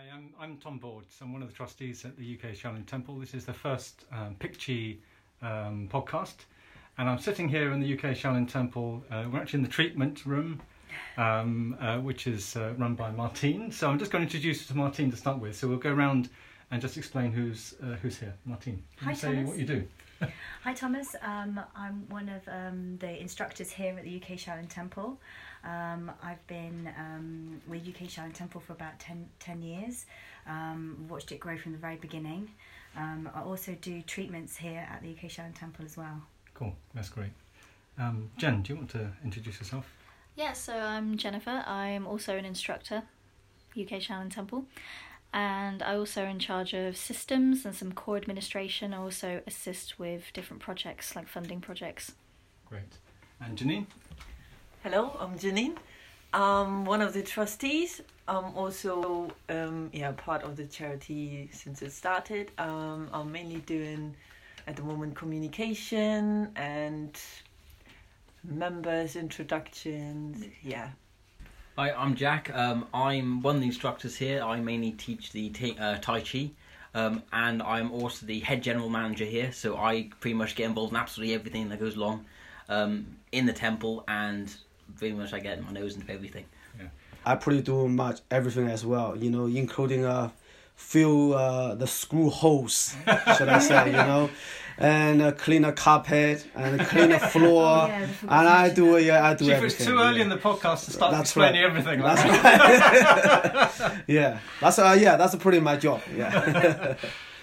Hi, I'm, I'm Tom Boards. I'm one of the trustees at the UK Shaolin Temple. This is the first um, PIQCHI um, podcast, and I'm sitting here in the UK Shaolin Temple. Uh, we're actually in the treatment room, um, uh, which is uh, run by Martine. So I'm just going to introduce you to Martine to start with. So we'll go around and just explain who's uh, who's here. Martine, can Hi, you say Thomas. what you do? Hi Thomas, um, I'm one of um, the instructors here at the UK Shaolin Temple. Um, I've been um, with UK Shaolin Temple for about 10, 10 years, um, watched it grow from the very beginning. Um, I also do treatments here at the UK Shaolin Temple as well. Cool, that's great. Um, Jen, do you want to introduce yourself? Yeah, so I'm Jennifer. I'm also an instructor, UK Shaolin Temple, and I also in charge of systems and some core administration. I also assist with different projects like funding projects. Great. And Janine? Hello, I'm Janine. I'm one of the trustees. I'm also um, yeah part of the charity since it started. Um, I'm mainly doing at the moment communication and members introductions. Yeah, Hi, I'm Jack. Um, I'm one of the instructors here. I mainly teach the uh, Tai Chi, um, and I'm also the head general manager here. So I pretty much get involved in absolutely everything that goes along um, in the temple, and pretty much I get my nose into everything. Yeah. I pretty do much everything as well, you know, including uh, fill uh, the screw holes, should I say, you know, and uh, clean a carpet and clean a floor, Yeah, and I do that. yeah I do Chief, everything. it's too early yeah. in the podcast to start That's explaining right. everything. That's Like that. right. yeah, that's uh, yeah, that's pretty my job. Yeah.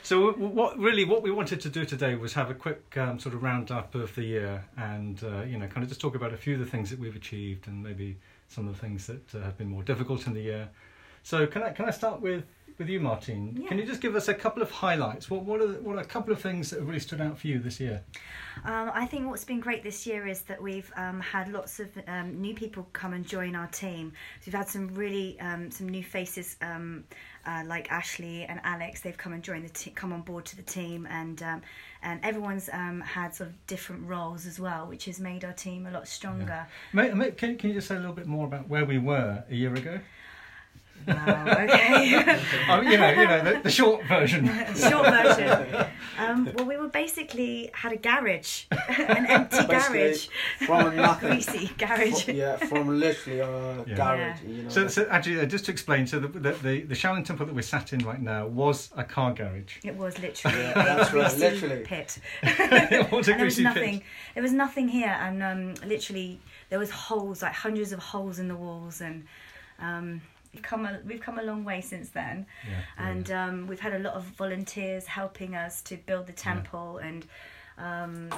So, what really what we wanted to do today was have a quick um, sort of roundup of the year, and uh, you know, kind of just talk about a few of the things that we've achieved, and maybe some of the things that uh, have been more difficult in the year. So, can I can I start with with you, Martine? Can you just give us a couple of highlights? What what are the, what are a couple of things that have really stood out for you this year? Um, I think what's been great this year is that we've um, had lots of um, new people come and join our team. So we've had some really um, some new faces um, uh, like Ashley and Alex. They've come and joined the te- come on board to the team, and um, and everyone's um, had sort of different roles as well, which has made our team a lot stronger. May, may, can, can you just say a little bit more about where we were a year ago? Wow. Okay. Oh, you know, you know, the, the short version. Short version. Um, well, we were basically had a garage, an empty garage, from nothing. greasy garage. yeah, from literally a Yeah. garage, you know. So, so actually, uh, just to explain, so the, the the the Shaolin Temple that we're sat in right now was a car garage. It was literally Yeah, a that's right, greasy literally. pit. it was a and there was nothing. pit. There was nothing here, and um, literally there was holes, like hundreds of holes in the walls, and um, we've come a, we've come a long way since then. Yeah, and um, we've had a lot of volunteers helping us to build the temple and um,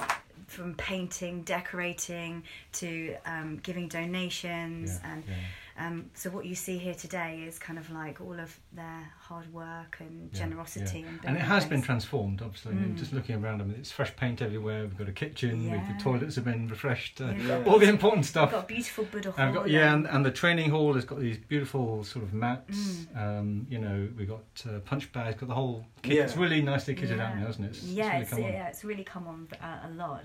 from painting decorating to um, giving donations Yeah, and yeah. Um, so what you see here today is kind of like all of their hard work and Yeah, generosity yeah. and, and it building has been transformed obviously I mean, Mm. just looking around I mean it's fresh paint everywhere we've got a kitchen we've, Yeah. the toilets have been refreshed uh, Yeah. all the important stuff. We've got a beautiful Buddha And I've hall got, yeah, and- and, and the training hall has got these beautiful sort of mats. Mm. Um, you know, we've got uh, punch bags, got the whole kit. Yeah. It's really nicely kitted out Yeah. now, isn't it? It's, yeah, it's it's, really come on. yeah, it's really come on uh, a lot.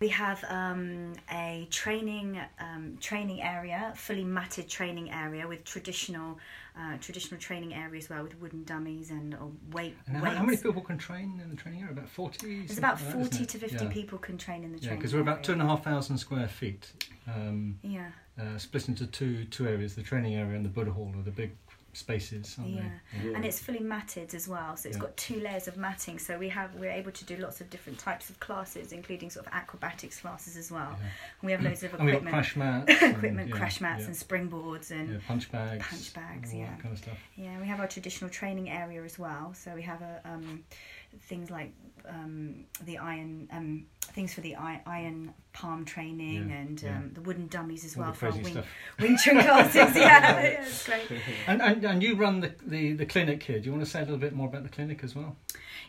We have um, a training um, training area, fully matted training area with traditional uh, traditional training area as well, with wooden dummies and uh, weight And how, how many people can train in the training area? About 40? There's about like that, forty isn't to fifty yeah. people can train in the training. Yeah, because we're about area. two and a half thousand square feet, um, Yeah, uh, split into two two areas: the training area and the Buddha hall, are the big spaces, aren't yeah. they? Yeah. and it's fully matted as well. So it's Yeah. got two layers of matting. So we have we're able to do lots of different types of classes, including sort of acrobatics classes as well. Yeah. And we have loads of And we've got equipment, crash mats, and, equipment, yeah, crash mats, yeah, and springboards and yeah, punch bags, punch bags, all yeah. that kind of stuff. Yeah, we have our traditional training area as well. So we have a, um, things like um, the iron um, things for the iron palm training Yeah, and yeah. um, the wooden dummies as All well for our wing, wing chun classes. yeah, yeah, it's great. And, and and you run the, the, the clinic here. Do you want to say a little bit more about the clinic as well?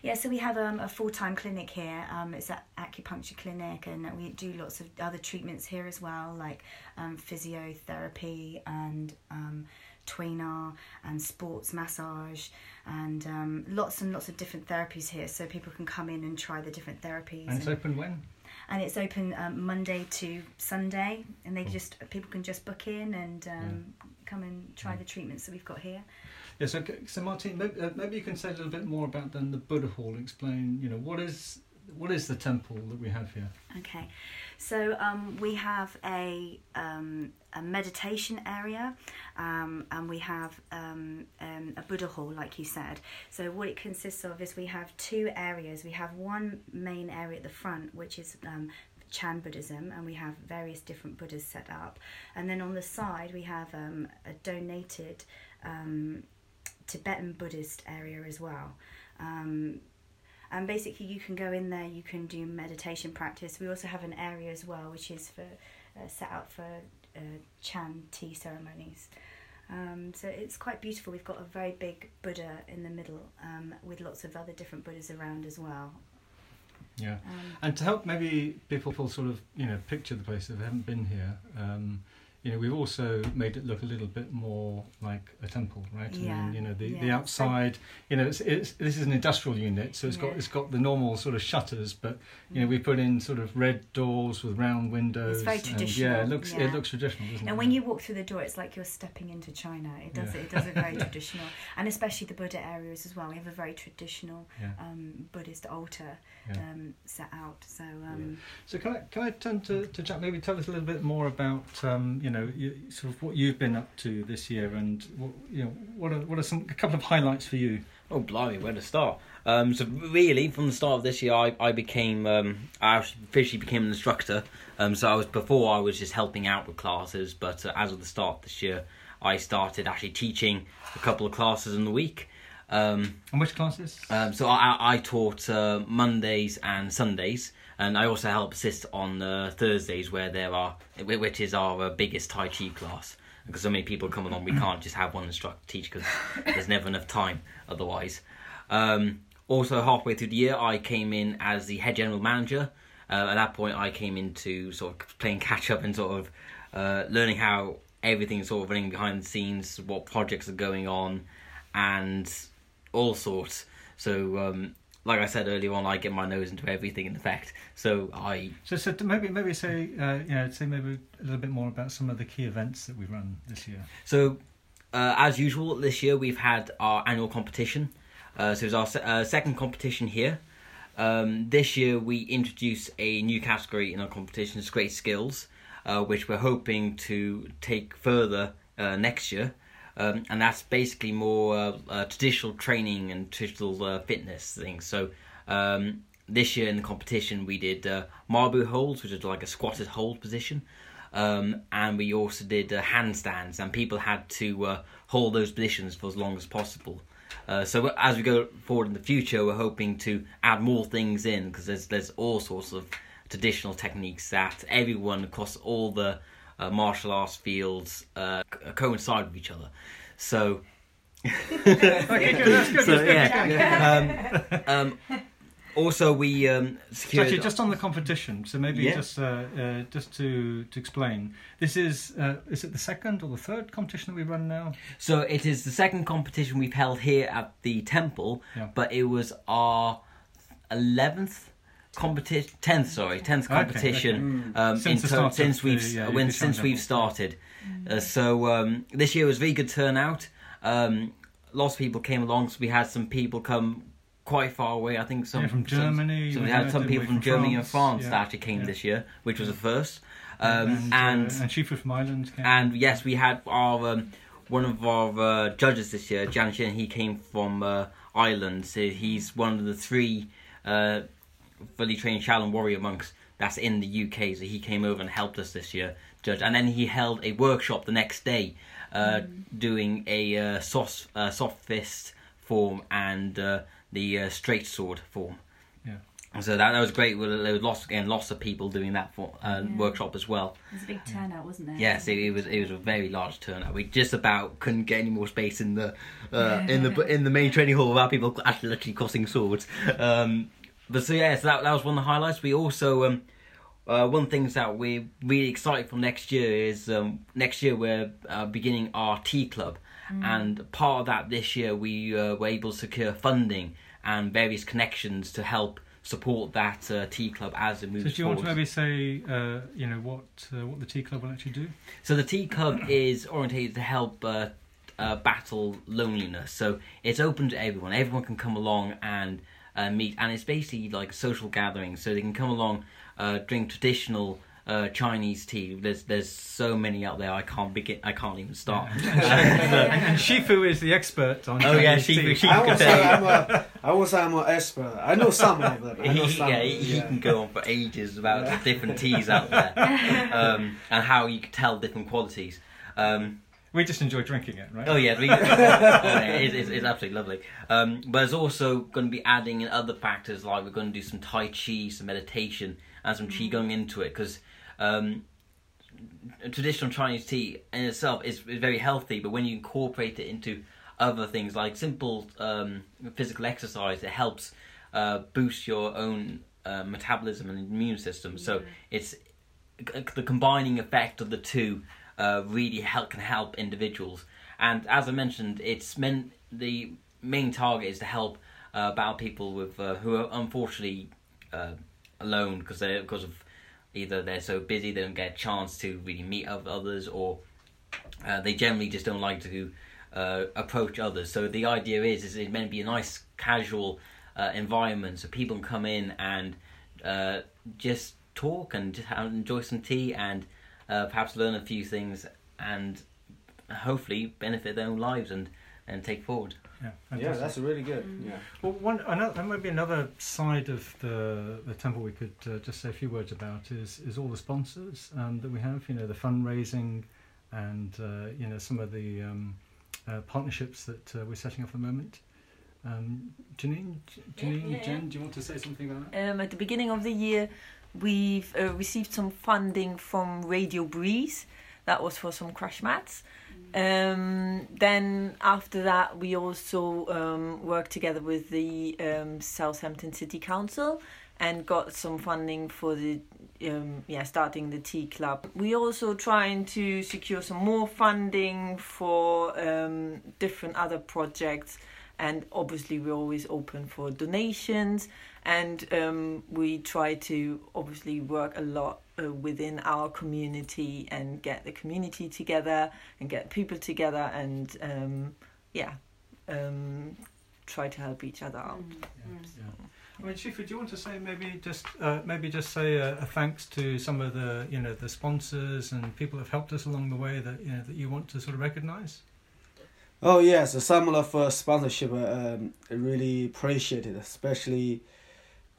Yeah, so we have um, a full time clinic here. Um, it's an acupuncture clinic, and we do lots of other treatments here as well, like um, physiotherapy and um, tui na and sports massage, and um, lots and lots of different therapies here. So people can come in and try the different therapies. And it's and- open when? and it's open um, Monday to Sunday, and they just people can just book in and um, come and try the treatments that we've got here. Yeah, so, so Martin, maybe, uh, maybe you can say a little bit more about then the Buddha Hall. Explain, you know, what is what is the temple that we have here? Okay, so um, we have a, um, a meditation area um, and we have um, um, a Buddha hall, like you said. So, what it consists of is we have two areas. We have one main area at the front, which is um, Chan Buddhism, and we have various different Buddhas set up. And then on the side, we have a donated Tibetan Buddhist area as well. Um, and basically, you can go in there, you can do meditation practice. We also have an area as well, which is for uh, set out for uh, Chan tea ceremonies. Um, so it's quite beautiful. We've got a very big Buddha in the middle um, with lots of other different Buddhas around as well. Yeah, Um, and to help maybe people sort of you know picture the place if they haven't been here. You know, we've also made it look a little bit more like a temple, right? Yeah, you know, the, yeah, the outside, you know, it's, it's this is an industrial unit, so it's got it's got the normal sort of shutters, but you know, we put in sort of red doors with round windows. It's very and, yeah, it looks it yeah. looks traditional, doesn't it? And when you walk through the door, it's like you're stepping into China. It does Yeah. it does it very traditional, and especially the Buddha areas as well. We have a very traditional Yeah. um, Buddhist altar Yeah. um, set out. So um, So can I can I turn to, to Jack? Maybe tell us a little bit more about um, you know you, sort of what you've been up to this year, and what, you know what are what are some a couple of highlights for you? Oh blimey, where to start? Um, so really, from the start of this year, I, I became um, I officially became an instructor. Um, so I was before I was just helping out with classes, but uh, as of the start this year, I started actually teaching a couple of classes in the week. Um, And which classes? um, so I, I taught uh, Mondays and Sundays, and I also help assist on uh, Thursdays where there are, which is our uh, biggest Tai Chi class. Because so many people come along, we can't just have one instructor teach because there's never enough time otherwise. Um, also, halfway through the year, I came in as the head general manager. Uh, at that point, I came into sort of playing catch up and sort of uh, learning how everything's sort of running behind the scenes, what projects are going on, and all sorts. So, um, like I said earlier on, I get my nose into everything in effect. So I So, so maybe maybe say uh, know say maybe a little bit more about some of the key events that we've run this year. So, uh, as usual, this year we've had our annual competition. Uh, so it's our se- uh, second competition here. Um, this year we introduce a new category in our competition, it's Great Skills, uh, which we're hoping to take further uh, next year. Um, and that's basically more uh, uh, traditional training and traditional uh, fitness things. So um, this year in the competition we did uh, Ma Bu holds, which is like a squatted hold position. Um, and we also did uh, handstands, and people had to uh, hold those positions for as long as possible. So as we go forward in the future, we're hoping to add more things in because there's there's all sorts of traditional techniques that everyone across all the uh, martial arts fields uh, c- coincide with each other. So Okay, good. That's good. so good. yeah. Um, um, also, we um, So secured. actually, just on the competition, so maybe Yeah. just uh, uh, just to to explain, this is uh, is it the second or the third competition that we run now? So it is the second competition we've held here at the temple, Yeah. but it was our eleventh competition, tenth sorry, tenth Okay, competition um, Since in the to- start of since we've yeah, when since we've started. Uh, so um, this year was very good turnout. Um, lots of people came along, so we had some people come quite far away. I think some Yeah, from Germany, So we had some people from, from Germany and France, yeah, that actually came this year, which was a first. Um, and and uh, and Shifu from Ireland. Came. and yes, we had our um, one of our uh, judges this year, Jan Shin. He came from uh, Ireland. So he's one of the three uh, fully trained Shaolin warrior monks that's in the UK. So he came over and helped us this year, judge. And then he held a workshop the next day, uh, doing a uh, soft uh, soft fist form and uh, the uh, straight sword form. Yeah. So that, that was great. Well, There was lots again, lots of people doing that for, uh, Yeah. workshop as well. There's a big turnout, wasn't there? Yes, it, it was it was a very large turnout. We just about couldn't get any more space in the uh, in the in the main training hall without people actually literally crossing swords. Um, but so yeah, so that that was one of the highlights. We also um, uh, one of the things that we're really excited for next year is um, next year we're uh, beginning our tea club, and part of that this year we uh, were able to secure funding and various connections to help support that uh, tea club as it moves so do you want to maybe say uh, you know what uh, what the tea club will actually do? So the Tea Club is orientated to help uh, uh, battle loneliness. So it's open to everyone. Everyone can come along and uh, meet, and it's basically like a social gathering. So they can come along, uh, drink traditional uh, Chinese tea. There's there's so many out there. I can't begin. I can't even start. and, and Shifu is the expert on. Oh, yeah, Chinese Shifu- tea. Shifu I can won't say. I'm a, I won't say I'm an expert. I know some of them. I know he, some. yeah, of he, them, he yeah. can go on for ages about Yeah. the different teas out there um, and how you can tell different qualities. Um, We just enjoy drinking it, right? Oh yeah, we, oh, it's, it's, it's absolutely lovely. Um, but it's also going to be adding in other factors like we're going to do some Tai Chi, some meditation, and some Qigong into it because um, traditional Chinese tea in itself is, is very healthy. But when you incorporate it into other things like simple um, physical exercise, it helps uh, boost your own uh, metabolism and immune system. So it's the combining effect of the two uh, really help can help individuals. And as I mentioned, it's meant the main target is to help uh, about people with uh, who are unfortunately uh, alone because they because of either they're so busy they don't get a chance to really meet up others or uh, they generally just don't like to uh, approach others. So the idea is is it meant to be a nice casual environment so people can come in and just talk and just enjoy some tea and uh, perhaps learn a few things and hopefully benefit their own lives and, and take forward. Yeah, Yeah, that's really good. Yeah. Well, one another there might be another side of the the temple we could uh, just say a few words about is is all the sponsors um, that we have. You know, the fundraising, and uh, you know some of the um, uh, partnerships that uh, we're setting up at the moment. Um, Janine, Janine, Yeah, yeah, Jen, do you want to say something about that? Um, at the beginning of the year, we've uh, received some funding from Radio Breeze. That was for some crash mats. Um, then after that, we also um, worked together with the um, Southampton City Council and got some funding for the um, yeah starting the tea club. We also trying to secure some more funding for um, different other projects, and obviously we're always open for donations. And um, we try to obviously work a lot uh, within our community and get the community together and get people together and um, yeah, um, try to help each other out. Yeah. I mean, Shifu, do you want to say maybe just uh, maybe just say a, a thanks to some of the you know the sponsors and people who have helped us along the way that you know that you want to sort of recognise? Oh yes, some of uh, sponsorship uh, um, I really appreciated, especially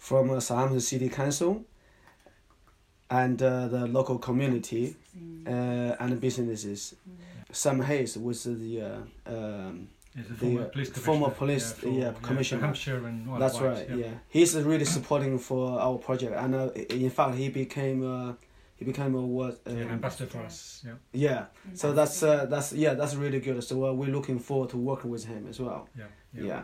from uh, Southampton City Council and uh, the local community uh, and businesses. Sam Hayes was the uh, um, Is the The, former police former commissioner, police, for, yeah, commissioner. Hampshire and Isle of that's Wight, right. Yeah. he's really supporting for our project, and uh, in fact he became uh, he became a what? Yeah, Um, an ambassador for us. Yeah, yeah. So that's uh, that's yeah that's really good. So uh, we're looking forward to working with him as well. yeah, Yeah. yeah.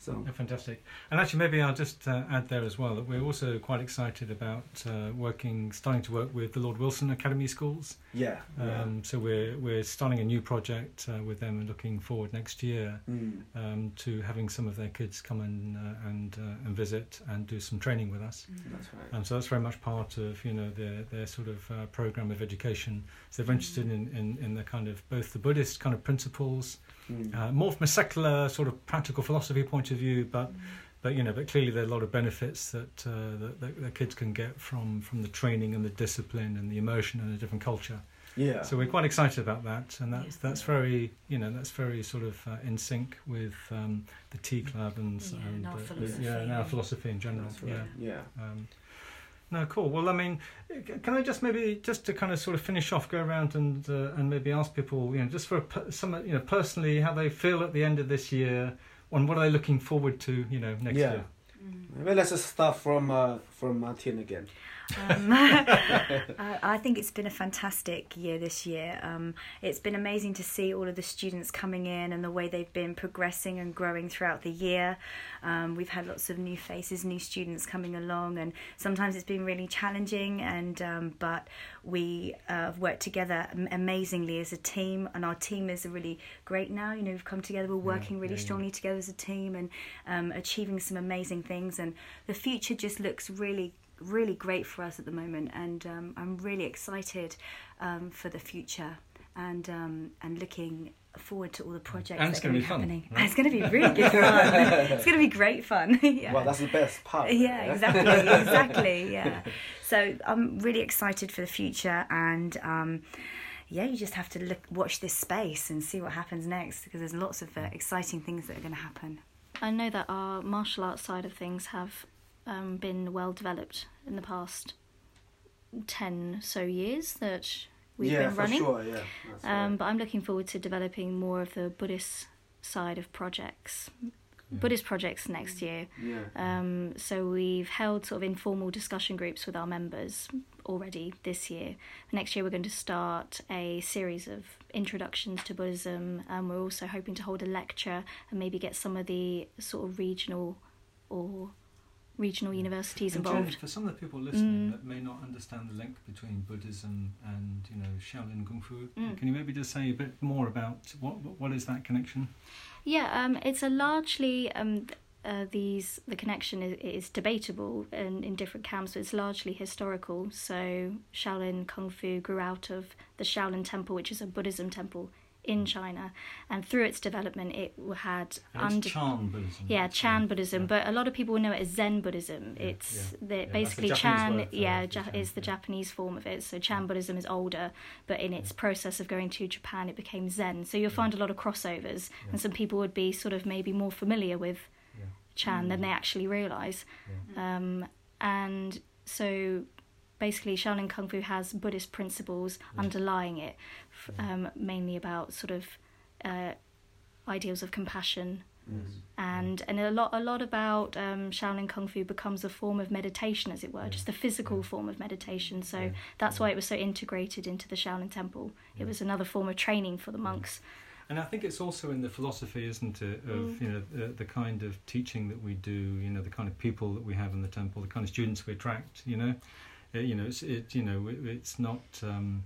So Yeah, fantastic. And actually, maybe I'll just uh, add there as well that we're also quite excited about uh, working, starting to work with the Lord Wilson Academy schools. yeah. yeah. Um, so we're we're starting a new project uh, with them and looking forward next year Mm. um, to having some of their kids come and uh, and uh, and visit and do some training with us. That's right. Um, so that's very much part of you know their their sort of uh, program of education. So they're interested in, in in the kind of both the Buddhist kind of principles, Mm. uh, more from a secular sort of practical philosophy point of view, but but you know, but clearly there are a lot of benefits that uh, that, that the kids can get from from the training and the discipline and the immersion and a different culture. yeah. So we're quite excited about that, and that's that's very you know that's very sort of uh, in sync with um, the Tea Club and, Yeah, and and our uh, philosophy, yeah, and our philosophy in general. Right. Yeah. Yeah. Um, no, cool. Well, I mean, can I just maybe just to kind of sort of finish off, go around and uh, and maybe ask people, you know, just for a, per- some, you know, personally, how they feel at the end of this year, and what are they looking forward to, you know, next Yeah. year. Maybe let's just start from uh, from Martin again. Um, I think it's been a fantastic year this year. Um, it's been amazing to see all of the students coming in and the way they've been progressing and growing throughout the year. Um, we've had lots of new faces, new students coming along, and sometimes it's been really challenging. And um, but we uh, have worked together amazingly as a team, and our team is really great now. You know, we've come together. We're working really yeah, yeah. strongly together as a team and um, achieving some amazing things. And the future just looks really really really great for us at the moment, and um, I'm really excited um, for the future and um, and looking forward to all the projects And it's gonna be fun, happening. right? It's going to be really good fun. it's going to be great fun. yeah. Well, that's the best part. yeah, exactly, exactly. Yeah. So I'm really excited for the future, and um, yeah, you just have to look, watch this space and see what happens next because there's lots of uh, exciting things that are going to happen. I know that our martial arts side of things have um, been well developed in the past ten so years that we've yeah, been running. sure. Yeah. Um, right. but I'm looking forward to developing more of the Buddhist side of projects, Buddhist projects next year. yeah. Um, so we've held sort of informal discussion groups with our members already this year. Next year we're going to start a series of introductions to Buddhism, and we're also hoping to hold a lecture and maybe get some of the sort of regional or regional universities And involved. For some of the people listening Mm. that may not understand the link between Buddhism and you know Shaolin Kung Fu, Mm. can you maybe just say a bit more about what what is that connection? Yeah, um, it's a largely um, uh, these the connection is, is debatable in, in different camps, but it's largely historical. So Shaolin Kung Fu grew out of the Shaolin Temple, which is a Buddhism temple in China, and through its development, it had under Chan Buddhism. yeah Chan uh, Buddhism, yeah. but a lot of people know it as Zen Buddhism. Yeah, it's yeah. the Yeah, that's the basically Chan, yeah, ja- Chan, is the. Japanese form of it. So Chan Buddhism is older, but in its process of going to Japan, it became Zen. So you'll find a lot of crossovers, and some people would be sort of maybe more familiar with. Chan than they actually realise. Um, and so basically, Shaolin Kung Fu has Buddhist principles Yeah. underlying it, um, mainly about sort of uh, ideals of compassion and and a lot a lot about um, Shaolin Kung Fu becomes a form of meditation, as it were, Yeah. just a physical Yeah. form of meditation. So Yeah. that's why it was so integrated into the Shaolin Temple. Yeah. It was another form of training for the monks. And I think it's also in the philosophy, isn't it, of Mm. you know the, the kind of teaching that we do, you know, the kind of people that we have in the temple, the kind of students we attract. You know, Uh, you know, it's it, you know, it, it's not um,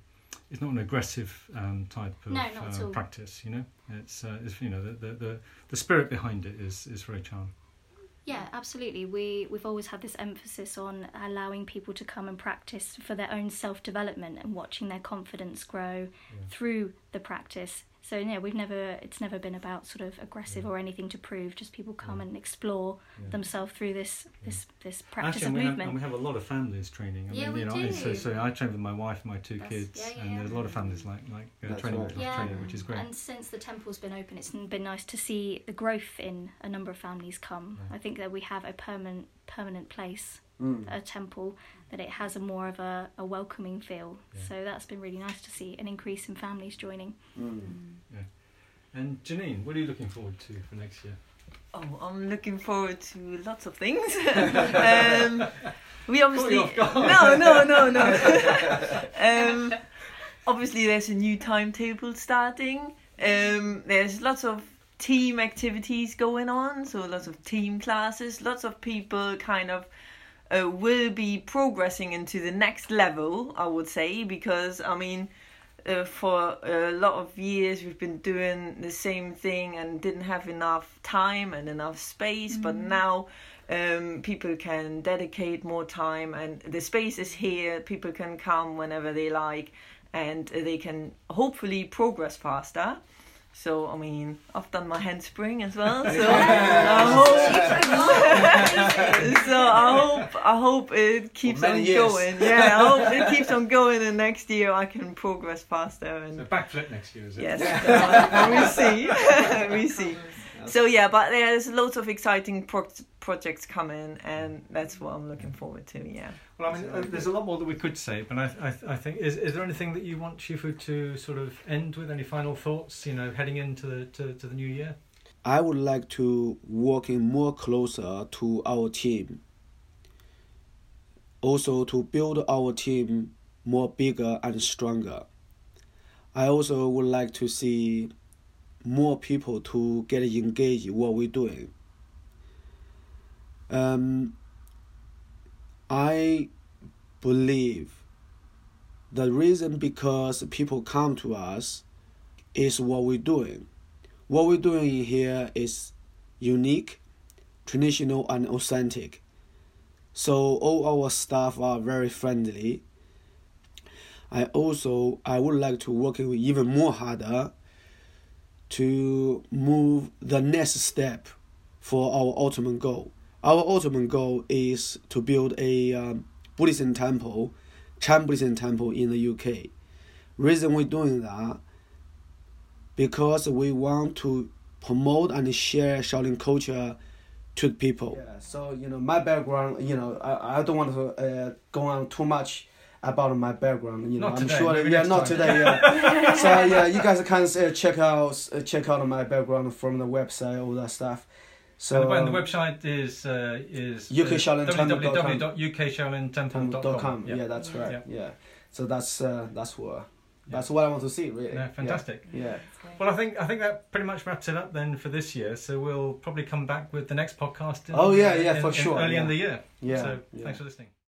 it's not an aggressive um, type of No, uh, practice. You know, it's, uh, it's you know the, the the the spirit behind it is is very charm. Yeah, absolutely. We we've always had this emphasis on allowing people to come and practice for their own self development and watching their confidence grow through the practice. So yeah, we've never it's never been about sort of aggressive Yeah. or anything to prove. Just people come Yeah. and explore Yeah. themselves through this this this practice Actually, of and we, have, movement. and we have a lot of families training. I Yeah, mean, we you know, I- So, so I train with my wife, and my two That's- kids, yeah, yeah, and yeah. there's a lot of families like like uh, training right. with Yeah. training, which is great. And since the temple's been open, it's been nice to see the growth in a number of families come. Yeah. I think that we have a permanent permanent place, Mm. a temple, that it has a more of a, a welcoming feel. Yeah. So that's been really nice to see an increase in families joining. Mm. And Janine, what are you looking forward to for next year? Oh, I'm looking forward to lots of things. um, we obviously no, no, no, no. um, obviously, there's a new timetable starting. Um, there's lots of team activities going on, so lots of team classes. Lots of people kind of uh, will be progressing into the next level. I would say because I mean uh, for a lot of years we've been doing the same thing and didn't have enough time and enough space but now um, people can dedicate more time and the space is here people can come whenever they like and they can hopefully progress faster so I mean I've done my handspring as well so I hope so I hope I hope it keeps many on years. going yeah I hope it keeps on going and next year I can progress faster and So backflip next year, is it? Yes, we see. we see. So yeah, but there's lots of exciting pro- projects coming, and that's what I'm looking forward to. Yeah. Well, I mean, uh, there's a lot more that we could say, but I, I, I think is, is there anything that you want Shifu to sort of end with? Any final thoughts? You know, heading into the to, to the new year. I would like to working more closer to our team. Also to build our team more bigger and stronger. I also would like to see more people to get engaged in what we're doing. Um, I believe the reason because people come to us is what we're doing what we're doing here is unique, traditional, and authentic. So all our staff are very friendly. I also I would like to work even more harder to move the next step for our ultimate goal. Our ultimate goal is to build a um, Buddhism temple, Chan Buddhism temple in the UK. Reason we're doing that because we want to promote and share Shaolin culture to the people. Yeah, so you know my background, you know, I, I don't want to uh, go on too much about my background. You know, Not I'm today, sure. maybe Yeah, not time. today. Yeah. so yeah, you guys can uh, check out uh, check out my background from the website, all that stuff. So and, the, and the um, website is uh, is UKShaolinTemple.com. www.ukshaolintemple.com. Yeah. that's right. Yeah. Yeah. So that's uh, that's what that's what I want to see really. Yeah, fantastic. Yeah. yeah. Well, I think I think that pretty much wraps it up then for this year. So we'll probably come back with the next podcast. In, Oh, yeah, yeah, in- for in sure, Early in the year. Yeah. So yeah. thanks for listening.